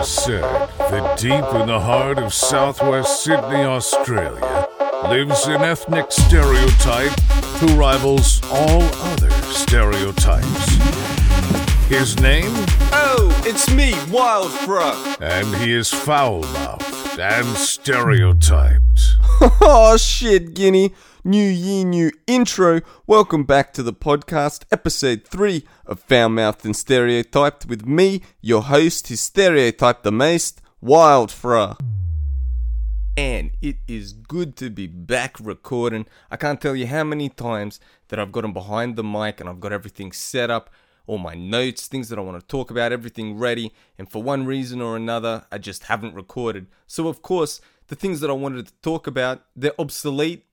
is said that deep in the heart of southwest Sydney, Australia, lives an ethnic stereotype who rivals all other stereotypes. His name? Oh, it's me, Wild Fro. And he is foul mouthed and stereotyped. oh shit, Guinea. New year, new intro. Welcome back to the podcast, episode 3 of Foul Mouthed and Stereotyped with me, your host, who stereotyped the most, Wild Fra. And it is good to be back recording. I can't tell you how many times that I've gotten behind the mic and I've got everything set up, all my notes, things that I want to talk about, everything ready, and for one reason or another, I just haven't recorded. So, of course, the things that I wanted to talk about, they're obsolete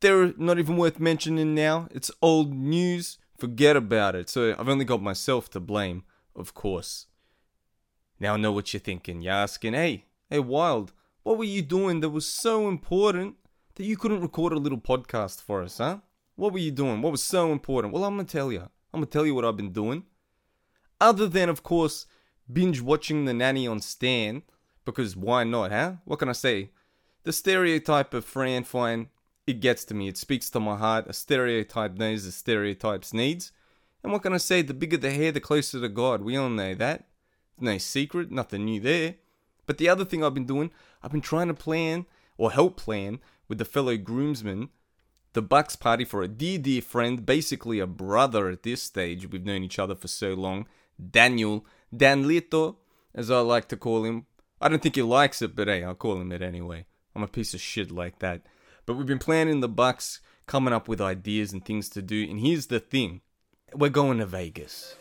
they're not even worth mentioning now. It's old news. Forget about it. So I've only got myself to blame, of course. Now I know what you're thinking. You're asking, hey, hey, Wild, what were you doing that was so important that you couldn't record a little podcast for us, huh? What were you doing? What was so important? Well, I'm going to tell you. I'm going to tell you what I've been doing. Other than, of course, binge watching The Nanny on Stan, because why not, huh? What can I say? The stereotype of Fran Fine it gets to me. It speaks to my heart. A stereotype knows a stereotype's needs. And what can I say? The bigger the hair, the closer to God. We all know that. No secret, nothing new there. But the other thing I've been doing, I've been trying to plan or help plan with the fellow groomsmen the Bucks party for a dear, dear friend, basically a brother at this stage. We've known each other for so long. Daniel, Danlito, as I like to call him. I don't think he likes it, but hey, I'll call him it anyway. I'm a piece of shit like that. But we've been planning the Bucks, coming up with ideas and things to do. And here's the thing we're going to Vegas.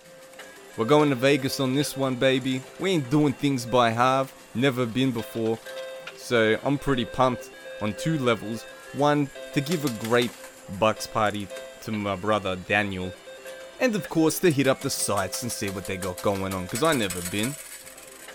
We're going to Vegas on this one, baby. We ain't doing things by half, never been before. So I'm pretty pumped on two levels. One, to give a great Bucks party to my brother Daniel. And of course, to hit up the sites and see what they got going on, because I never been.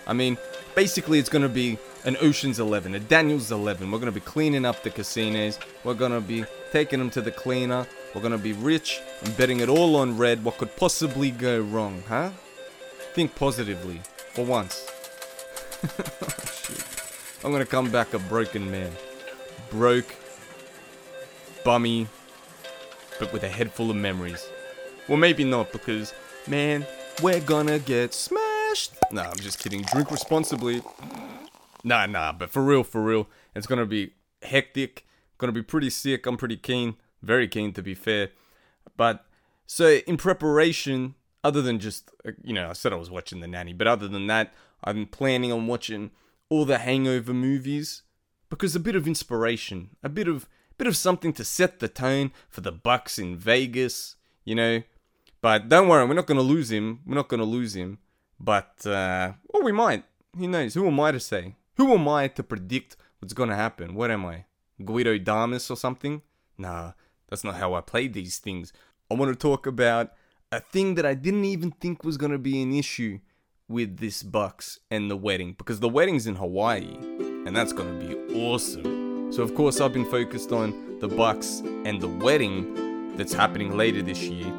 I mean, basically, it's going to be an Ocean's 11, a Daniel's 11. We're to be cleaning up the casinos. We're to be taking them to the cleaner. We're to be rich and betting it all on red. What could possibly go wrong, huh? Think positively, for once. oh, I'm to come back a broken man. Broke, bummy, but with a head full of memories. Well, maybe not, because, man, we're gonna get smashed. Nah, I'm just kidding. Drink responsibly. Nah, nah, but for real, for real, it's gonna be hectic. Gonna be pretty sick. I'm pretty keen, very keen to be fair. But so in preparation, other than just uh, you know, I said I was watching The Nanny, but other than that, I'm planning on watching all the Hangover movies because a bit of inspiration, a bit of bit of something to set the tone for the Bucks in Vegas, you know. But don't worry, we're not gonna lose him. We're not gonna lose him. But uh, well, we might. Who knows? Who am I to say? Who am I to predict what's gonna happen? What am I? Guido Damas or something? Nah, that's not how I play these things. I want to talk about a thing that I didn't even think was gonna be an issue with this Bucks and the wedding because the wedding's in Hawaii and that's gonna be awesome. So of course I've been focused on the Bucks and the wedding that's happening later this year.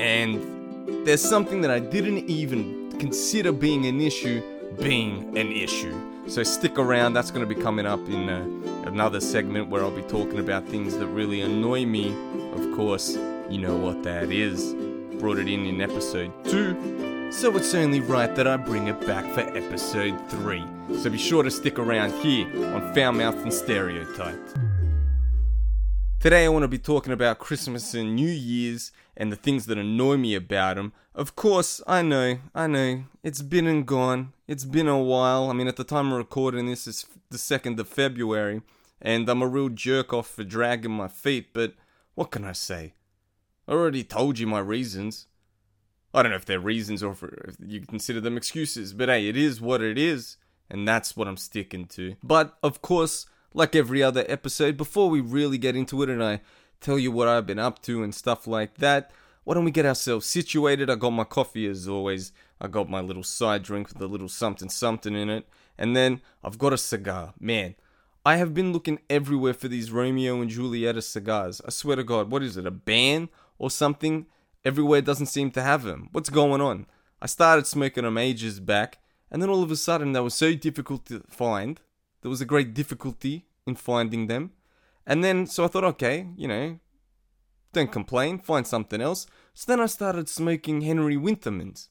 And there's something that I didn't even consider being an issue being an issue. So stick around, that's going to be coming up in uh, another segment where I'll be talking about things that really annoy me. Of course, you know what that is. Brought it in in episode 2. So it's only right that I bring it back for episode 3. So be sure to stick around here on Foul Mouth and Stereotyped. Today I want to be talking about Christmas and New Year's and the things that annoy me about them. Of course, I know, I know, it's been and gone. It's been a while. I mean, at the time of recording this, it's the 2nd of February, and I'm a real jerk off for dragging my feet, but what can I say? I already told you my reasons. I don't know if they're reasons or if you consider them excuses, but hey, it is what it is, and that's what I'm sticking to. But, of course, like every other episode, before we really get into it and I tell you what I've been up to and stuff like that, why don't we get ourselves situated? I got my coffee as always. I got my little side drink with a little something something in it. And then I've got a cigar. Man, I have been looking everywhere for these Romeo and Julieta cigars. I swear to God, what is it, a ban or something? Everywhere doesn't seem to have them. What's going on? I started smoking them ages back, And then all of a sudden, they were so difficult to find. There was a great difficulty in finding them. And then, so I thought, okay, you know, don't complain, find something else. So then I started smoking Henri Wintermans.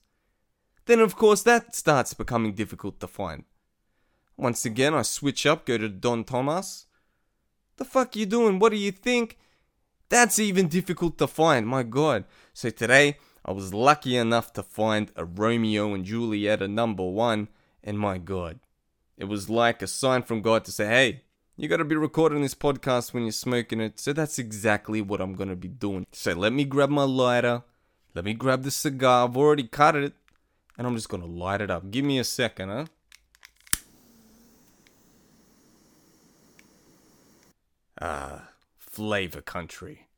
Then, of course, that starts becoming difficult to find. Once again, I switch up, go to Don Tomas. The fuck you doing? What do you think? That's even difficult to find, my god. So today, I was lucky enough to find a Romeo and Juliet number one, and my god. It was like a sign from God to say, hey, you gotta be recording this podcast when you're smoking it. So that's exactly what I'm gonna be doing. So let me grab my lighter. Let me grab the cigar. I've already cut it. And I'm just gonna light it up. Give me a second, huh? Ah, flavor country.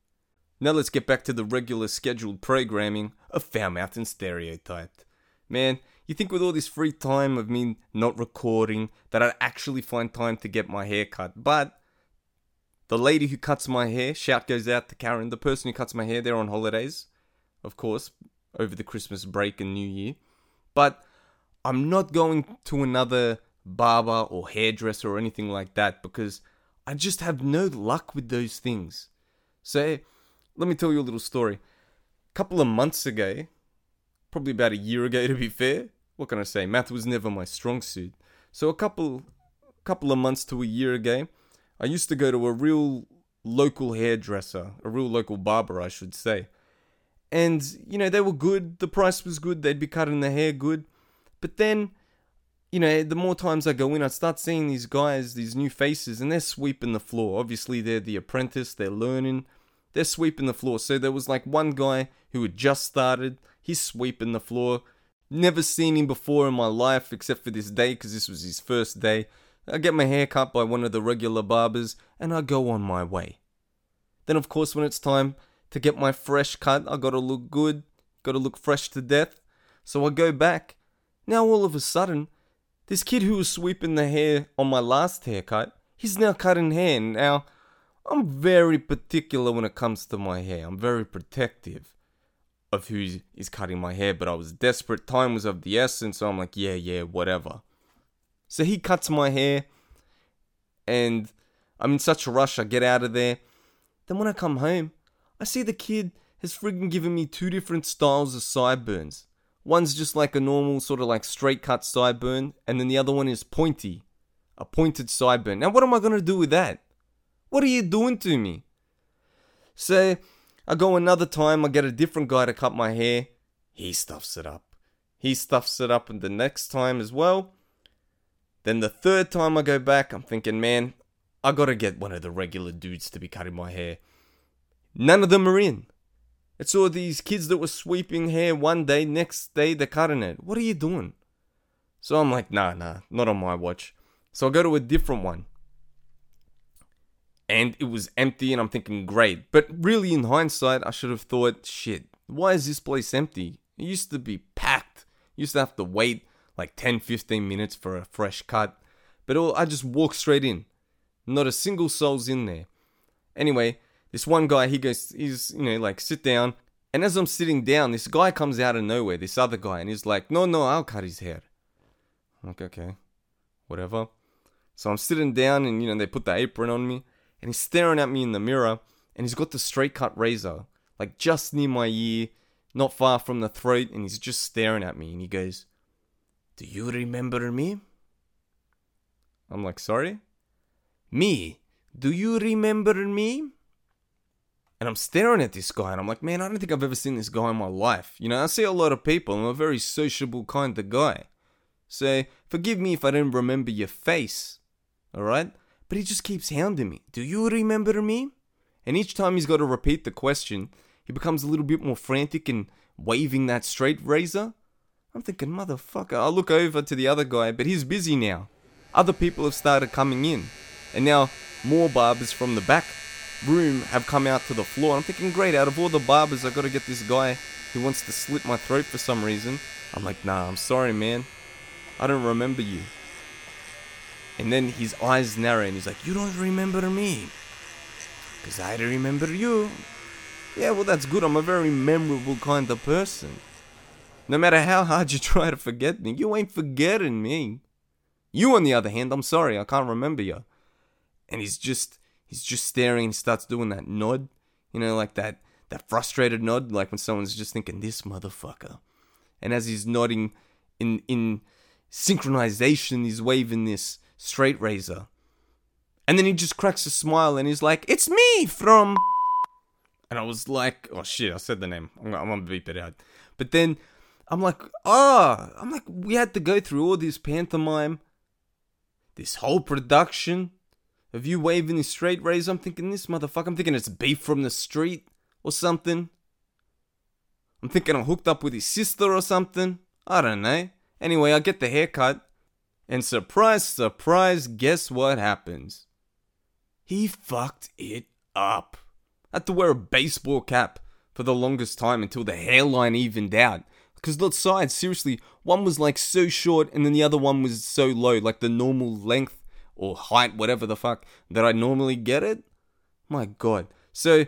Now let's get back to the regular scheduled programming of Foul Mouthed and Stereotyped. Man, you think with all this free time of me not recording that I'd actually find time to get my hair cut, but the lady who cuts my hair, shout goes out to Karen, the person who cuts my hair, they're on holidays, of course, over the Christmas break and New Year. But I'm not going to another barber or hairdresser or anything like that because I just have no luck with those things. So, let me tell you a little story. A couple of months ago, probably about a year ago to be fair, what can I say? Math was never my strong suit. So a couple couple of months to a year ago, I used to go to a real local hairdresser, a real local barber, I should say. And, you know, they were good, the price was good, they'd be cutting the hair good. But then you know, the more times I go in, I start seeing these guys, these new faces, and they're sweeping the floor. Obviously, they're the apprentice, they're learning, they're sweeping the floor. So there was like one guy who had just started, he's sweeping the floor. Never seen him before in my life except for this day because this was his first day. I get my hair cut by one of the regular barbers and I go on my way. Then, of course, when it's time to get my fresh cut, I gotta look good, gotta look fresh to death. So I go back. Now, all of a sudden, this kid who was sweeping the hair on my last haircut, he's now cutting hair. Now, I'm very particular when it comes to my hair. I'm very protective of who is cutting my hair, but I was desperate. Time was of the essence, so I'm like, yeah, yeah, whatever. So he cuts my hair, and I'm in such a rush, I get out of there. Then when I come home, I see the kid has friggin' given me two different styles of sideburns. One's just like a normal sort of like straight cut sideburn, and then the other one is pointy, a pointed sideburn. Now, what am I gonna do with that? What are you doing to me? So, I go another time, I get a different guy to cut my hair. He stuffs it up. He stuffs it up, and the next time as well. Then the third time I go back, I'm thinking, man, I gotta get one of the regular dudes to be cutting my hair. None of them are in. It's all these kids that were sweeping hair one day, next day they're cutting it. What are you doing? So I'm like, nah, nah, not on my watch. So I go to a different one. And it was empty, and I'm thinking, great. But really, in hindsight, I should have thought, shit, why is this place empty? It used to be packed. You used to have to wait like 10, 15 minutes for a fresh cut. But all, I just walk straight in. Not a single soul's in there. Anyway, this one guy, he goes, he's, you know, like, sit down. And as I'm sitting down, this guy comes out of nowhere, this other guy, and he's like, no, no, I'll cut his hair. I'm like, okay, whatever. So I'm sitting down, and, you know, they put the apron on me, and he's staring at me in the mirror, and he's got the straight cut razor, like just near my ear, not far from the throat, and he's just staring at me, and he goes, Do you remember me? I'm like, sorry? Me? Do you remember me? And I'm staring at this guy and I'm like, man, I don't think I've ever seen this guy in my life. You know, I see a lot of people. I'm a very sociable kind of guy. So forgive me if I don't remember your face. Alright? But he just keeps hounding me. Do you remember me? And each time he's got to repeat the question, he becomes a little bit more frantic and waving that straight razor. I'm thinking, motherfucker. I'll look over to the other guy, but he's busy now. Other people have started coming in. And now more barbers from the back room have come out to the floor. I'm thinking, great, out of all the barbers, I've got to get this guy who wants to slit my throat for some reason. I'm like, nah, I'm sorry, man. I don't remember you. And then his eyes narrow and he's like, You don't remember me. Because I remember you. Yeah, well, that's good. I'm a very memorable kind of person. No matter how hard you try to forget me, you ain't forgetting me. You, on the other hand, I'm sorry, I can't remember you. And he's just, he's just staring and starts doing that nod, you know, like that, that frustrated nod, like when someone's just thinking, this motherfucker. And as he's nodding in, in synchronization, he's waving this straight razor. And then he just cracks a smile and he's like, it's me from. And I was like, oh shit, I said the name. I'm, gonna beep it out. But then I'm like, ah, oh. I'm like, we had to go through all this pantomime, this whole production of you waving this straight razor. I'm thinking, this motherfucker, I'm thinking it's beef from the street or something. I'm thinking I'm hooked up with his sister or something. I don't know. Anyway, I get the haircut. And surprise, surprise, guess what happens? He fucked it up. I had to wear a baseball cap for the longest time until the hairline evened out. Because the sides, seriously, one was like so short and then the other one was so low, like the normal length or height, whatever the fuck, that I normally get it. My god. So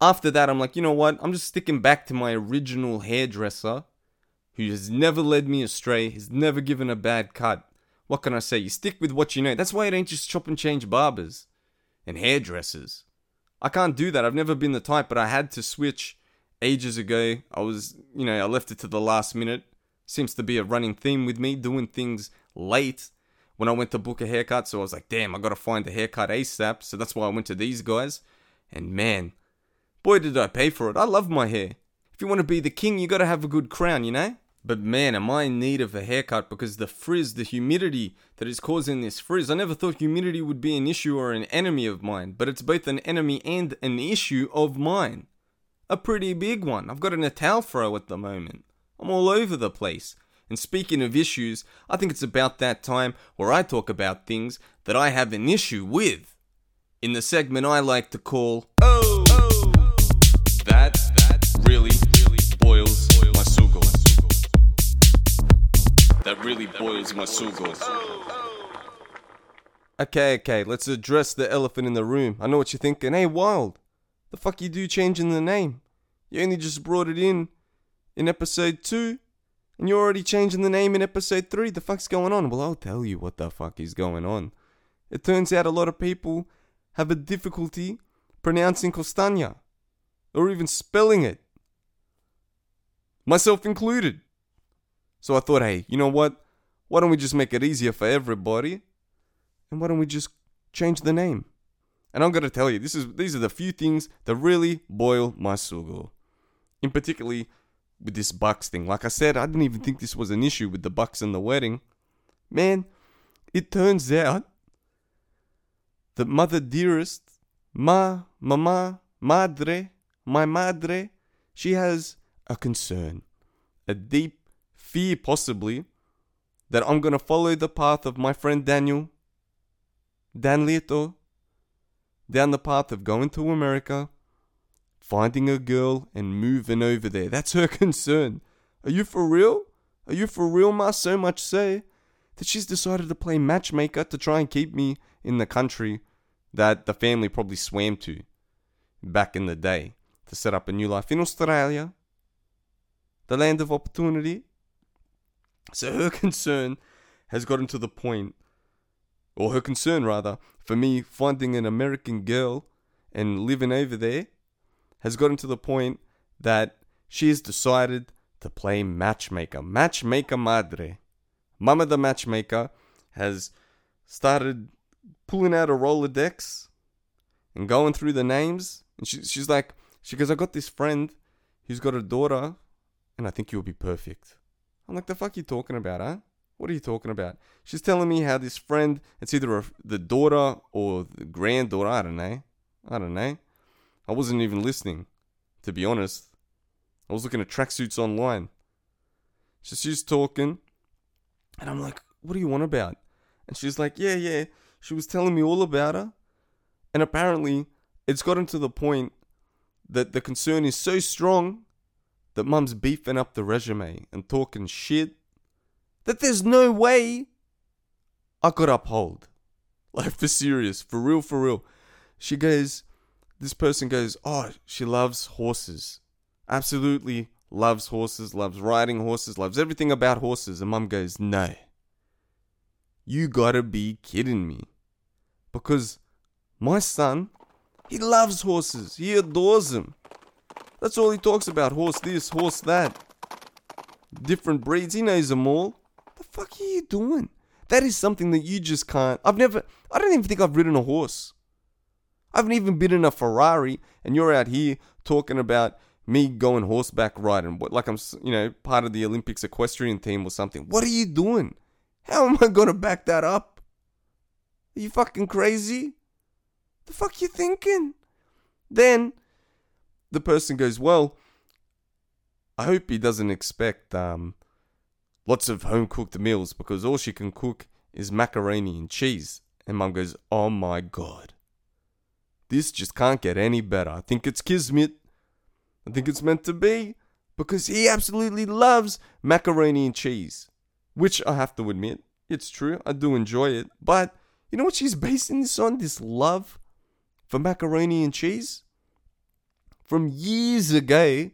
after that, I'm like, you know what? I'm just sticking back to my original hairdresser who has never led me astray, has never given a bad cut. What can I say? You stick with what you know. That's why it ain't just chop and change barbers and hairdressers. I can't do that. I've never been the type, but I had to switch ages ago. I was, you know, I left it to the last minute. Seems to be a running theme with me, doing things late when I went to book a haircut. So I was like, damn, I gotta find a haircut ASAP. So that's why I went to these guys. And man, boy, did I pay for it. I love my hair. If you want to be the king, you gotta have a good crown, you know? But man, am I in need of a haircut because the frizz, the humidity that is causing this frizz. I never thought humidity would be an issue or an enemy of mine, but it's both an enemy and an issue of mine. A pretty big one. I've got an Ital fro at the moment. I'm all over the place. And speaking of issues, I think it's about that time where I talk about things that I have an issue with. In the segment I like to call oh boils my. Okay, okay, let's address the elephant in the room. I know what you're thinking. Hey, Wild, the fuck you do changing the name? You only just brought it in in episode 2, and you're already changing the name in episode 3. The fuck's going on? Well, I'll tell you what the fuck is going on. It turns out a lot of people have a difficulty pronouncing Costagna, or even spelling it. Myself included. So I thought, hey, you know what? Why don't we just make it easier for everybody? And why don't we just change the name? And I'm gonna tell you, this is these are the few things that really boil my sugo. In particularly with this bucks thing. Like I said, I didn't even think this was an issue with the bucks and the wedding. Man, it turns out that Mother Dearest, Ma, Mama, Madre, my Madre, she has a concern, a deep fear possibly, that I'm gonna follow the path of my friend Daniel, Dan Lieto, down the path of going to America, finding a girl, and moving over there. That's her concern. Are you for real? Are you for real, ma? So much say that she's decided to play matchmaker to try and keep me in the country that the family probably swam to back in the day to set up a new life in Australia, the land of opportunity. So her concern has gotten to the point or her concern rather, for me finding an American girl and living over there has gotten to the point that she has decided to play matchmaker. Matchmaker madre. Mama the matchmaker has started pulling out a Rolodex and going through the names. And she, she's like, she goes, I got this friend who's got a daughter, and I think you'll be perfect. I'm like, the fuck you talking about, huh? What are you talking about? She's telling me how this friend, it's either a, the daughter or the granddaughter. I don't know. I don't know. I wasn't even listening, to be honest. I was looking at tracksuits online. So she's talking, and I'm like, what do you want about? And she's like, yeah, yeah. She was telling me all about her. And apparently, it's gotten to the point that the concern is so strong that mum's beefing up the resume and talking shit that there's no way I could uphold. Like, for serious, for real, for real. She goes, this person goes, Oh, she loves horses. Absolutely loves horses, loves riding horses, loves everything about horses. And mum goes, No. You gotta be kidding me. Because my son, he loves horses. He adores them. That's all he talks about horse this, horse that. Different breeds, he knows them all. The fuck are you doing? That is something that you just can't. I've never, I don't even think I've ridden a horse. I haven't even been in a Ferrari, and you're out here talking about me going horseback riding, what, like I'm, you know, part of the Olympics equestrian team or something. What are you doing? How am I going to back that up? Are you fucking crazy? The fuck you thinking? Then the person goes, well, I hope he doesn't expect um, lots of home cooked meals because all she can cook is macaroni and cheese. And mum goes, oh my god. This just can't get any better. I think it's Kismet. I think it's meant to be because he absolutely loves macaroni and cheese. Which I have to admit, it's true. I do enjoy it. But you know what she's basing this on? This love for macaroni and cheese? From years ago,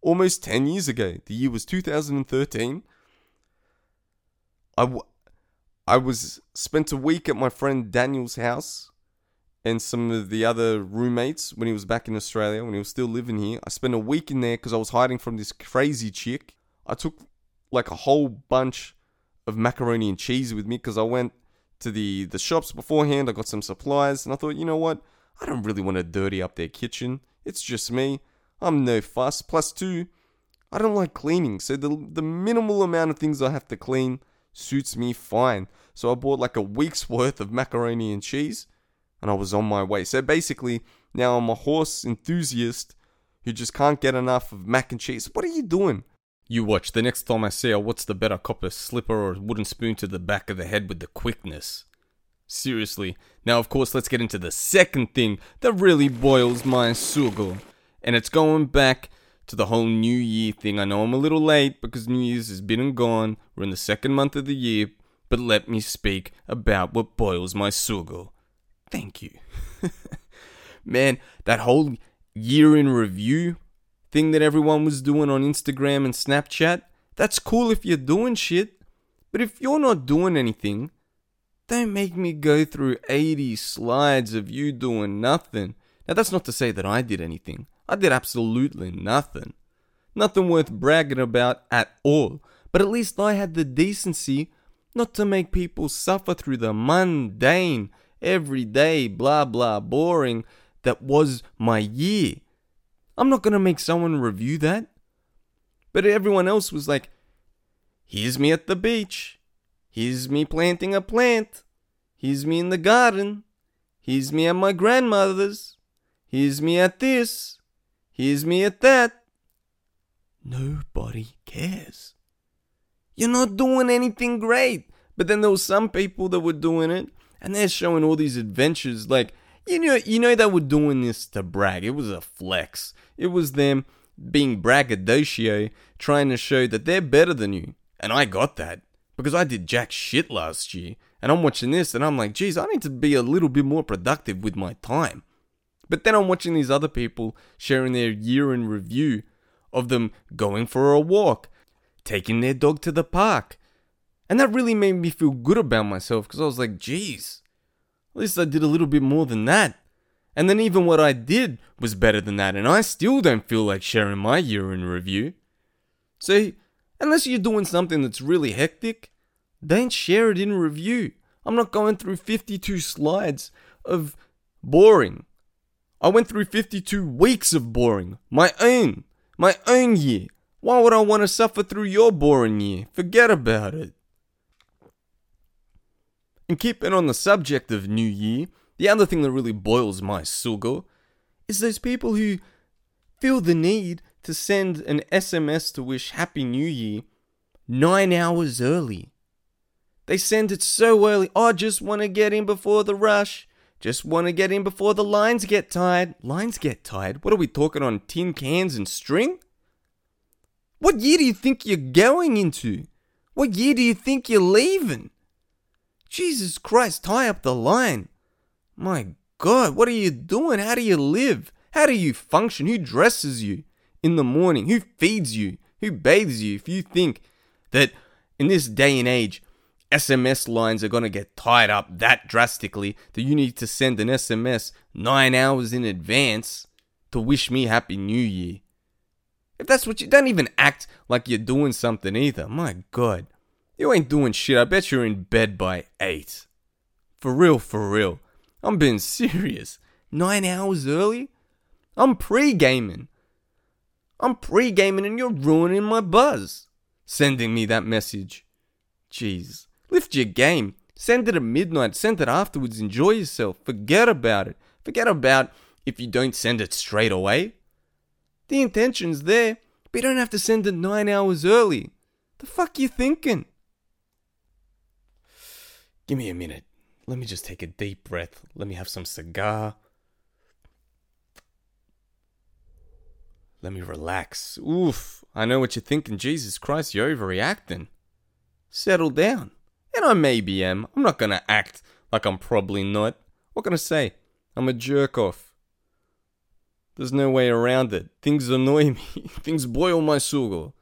almost 10 years ago, the year was 2013. I, w- I was spent a week at my friend Daniel's house and some of the other roommates when he was back in Australia, when he was still living here. I spent a week in there because I was hiding from this crazy chick. I took like a whole bunch of macaroni and cheese with me because I went to the, the shops beforehand. I got some supplies and I thought, you know what? I don't really want to dirty up their kitchen. It's just me. I'm no fuss. Plus, two, I don't like cleaning. So the, the minimal amount of things I have to clean suits me fine. So I bought like a week's worth of macaroni and cheese and I was on my way. So basically, now I'm a horse enthusiast who just can't get enough of mac and cheese. What are you doing? You watch. The next time I see her, what's the better copper slipper or wooden spoon to the back of the head with the quickness? Seriously. Now, of course, let's get into the second thing that really boils my sugar. And it's going back to the whole New Year thing. I know I'm a little late because New Year's has been and gone. We're in the second month of the year. But let me speak about what boils my sugar. Thank you. Man, that whole year in review thing that everyone was doing on Instagram and Snapchat, that's cool if you're doing shit. But if you're not doing anything, don't make me go through 80 slides of you doing nothing. Now, that's not to say that I did anything. I did absolutely nothing. Nothing worth bragging about at all. But at least I had the decency not to make people suffer through the mundane everyday, blah, blah, boring that was my year. I'm not going to make someone review that. But everyone else was like, here's me at the beach. Here's me planting a plant. Here's me in the garden. Here's me at my grandmother's. Here's me at this. Here's me at that. Nobody cares. You're not doing anything great. But then there was some people that were doing it and they're showing all these adventures like you know you know they were doing this to brag it was a flex it was them being braggadocio trying to show that they're better than you and i got that because i did jack shit last year and i'm watching this and i'm like geez i need to be a little bit more productive with my time but then i'm watching these other people sharing their year in review of them going for a walk taking their dog to the park and that really made me feel good about myself because I was like, geez, at least I did a little bit more than that. And then even what I did was better than that, and I still don't feel like sharing my year in review. So, unless you're doing something that's really hectic, don't share it in review. I'm not going through 52 slides of boring. I went through 52 weeks of boring. My own. My own year. Why would I want to suffer through your boring year? Forget about it. And keeping on the subject of New Year, the other thing that really boils my sugar is those people who feel the need to send an SMS to wish Happy New Year nine hours early. They send it so early. Oh, just want to get in before the rush. Just want to get in before the lines get tied. Lines get tied? What are we talking on tin cans and string? What year do you think you're going into? What year do you think you're leaving? Jesus Christ, tie up the line. My God, what are you doing? How do you live? How do you function? Who dresses you in the morning? Who feeds you? Who bathes you if you think that in this day and age, SMS lines are going to get tied up that drastically that you need to send an SMS nine hours in advance to wish me Happy New Year? If that's what you don't even act like you're doing something either. My God. You ain't doing shit. I bet you're in bed by 8. For real, for real. I'm being serious. Nine hours early? I'm pre gaming. I'm pre gaming and you're ruining my buzz. Sending me that message. Jeez. Lift your game. Send it at midnight. Send it afterwards. Enjoy yourself. Forget about it. Forget about if you don't send it straight away. The intention's there, but you don't have to send it nine hours early. The fuck you thinking? Give me a minute. Let me just take a deep breath. Let me have some cigar. Let me relax. Oof. I know what you're thinking. Jesus Christ, you're overreacting. Settle down. And I maybe am. I'm not gonna act like I'm probably not. What can I say? I'm a jerk off. There's no way around it. Things annoy me. Things boil my sugar.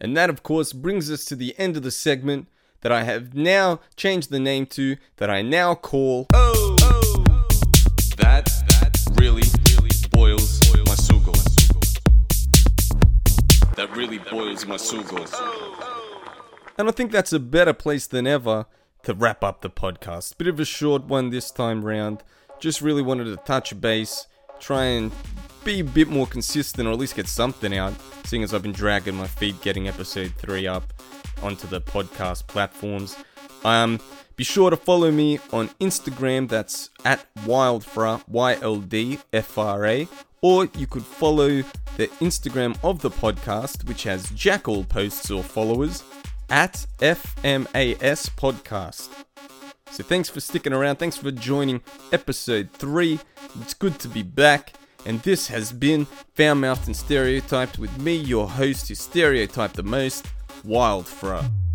And that, of course, brings us to the end of the segment that I have now changed the name to, that I now call. Oh, really boils my. And I think that's a better place than ever to wrap up the podcast. Bit of a short one this time round. Just really wanted to touch base try and be a bit more consistent or at least get something out, seeing as I've been dragging my feet getting episode 3 up onto the podcast platforms. Um, be sure to follow me on Instagram, that's at Wildfra, Y L D F R A, or you could follow the Instagram of the podcast, which has Jackal posts or followers, at FMAS Podcast. So thanks for sticking around. Thanks for joining episode 3. It's good to be back. And this has been Foul Mouthed and Stereotyped with me, your host who stereotyped the most, Wildfra.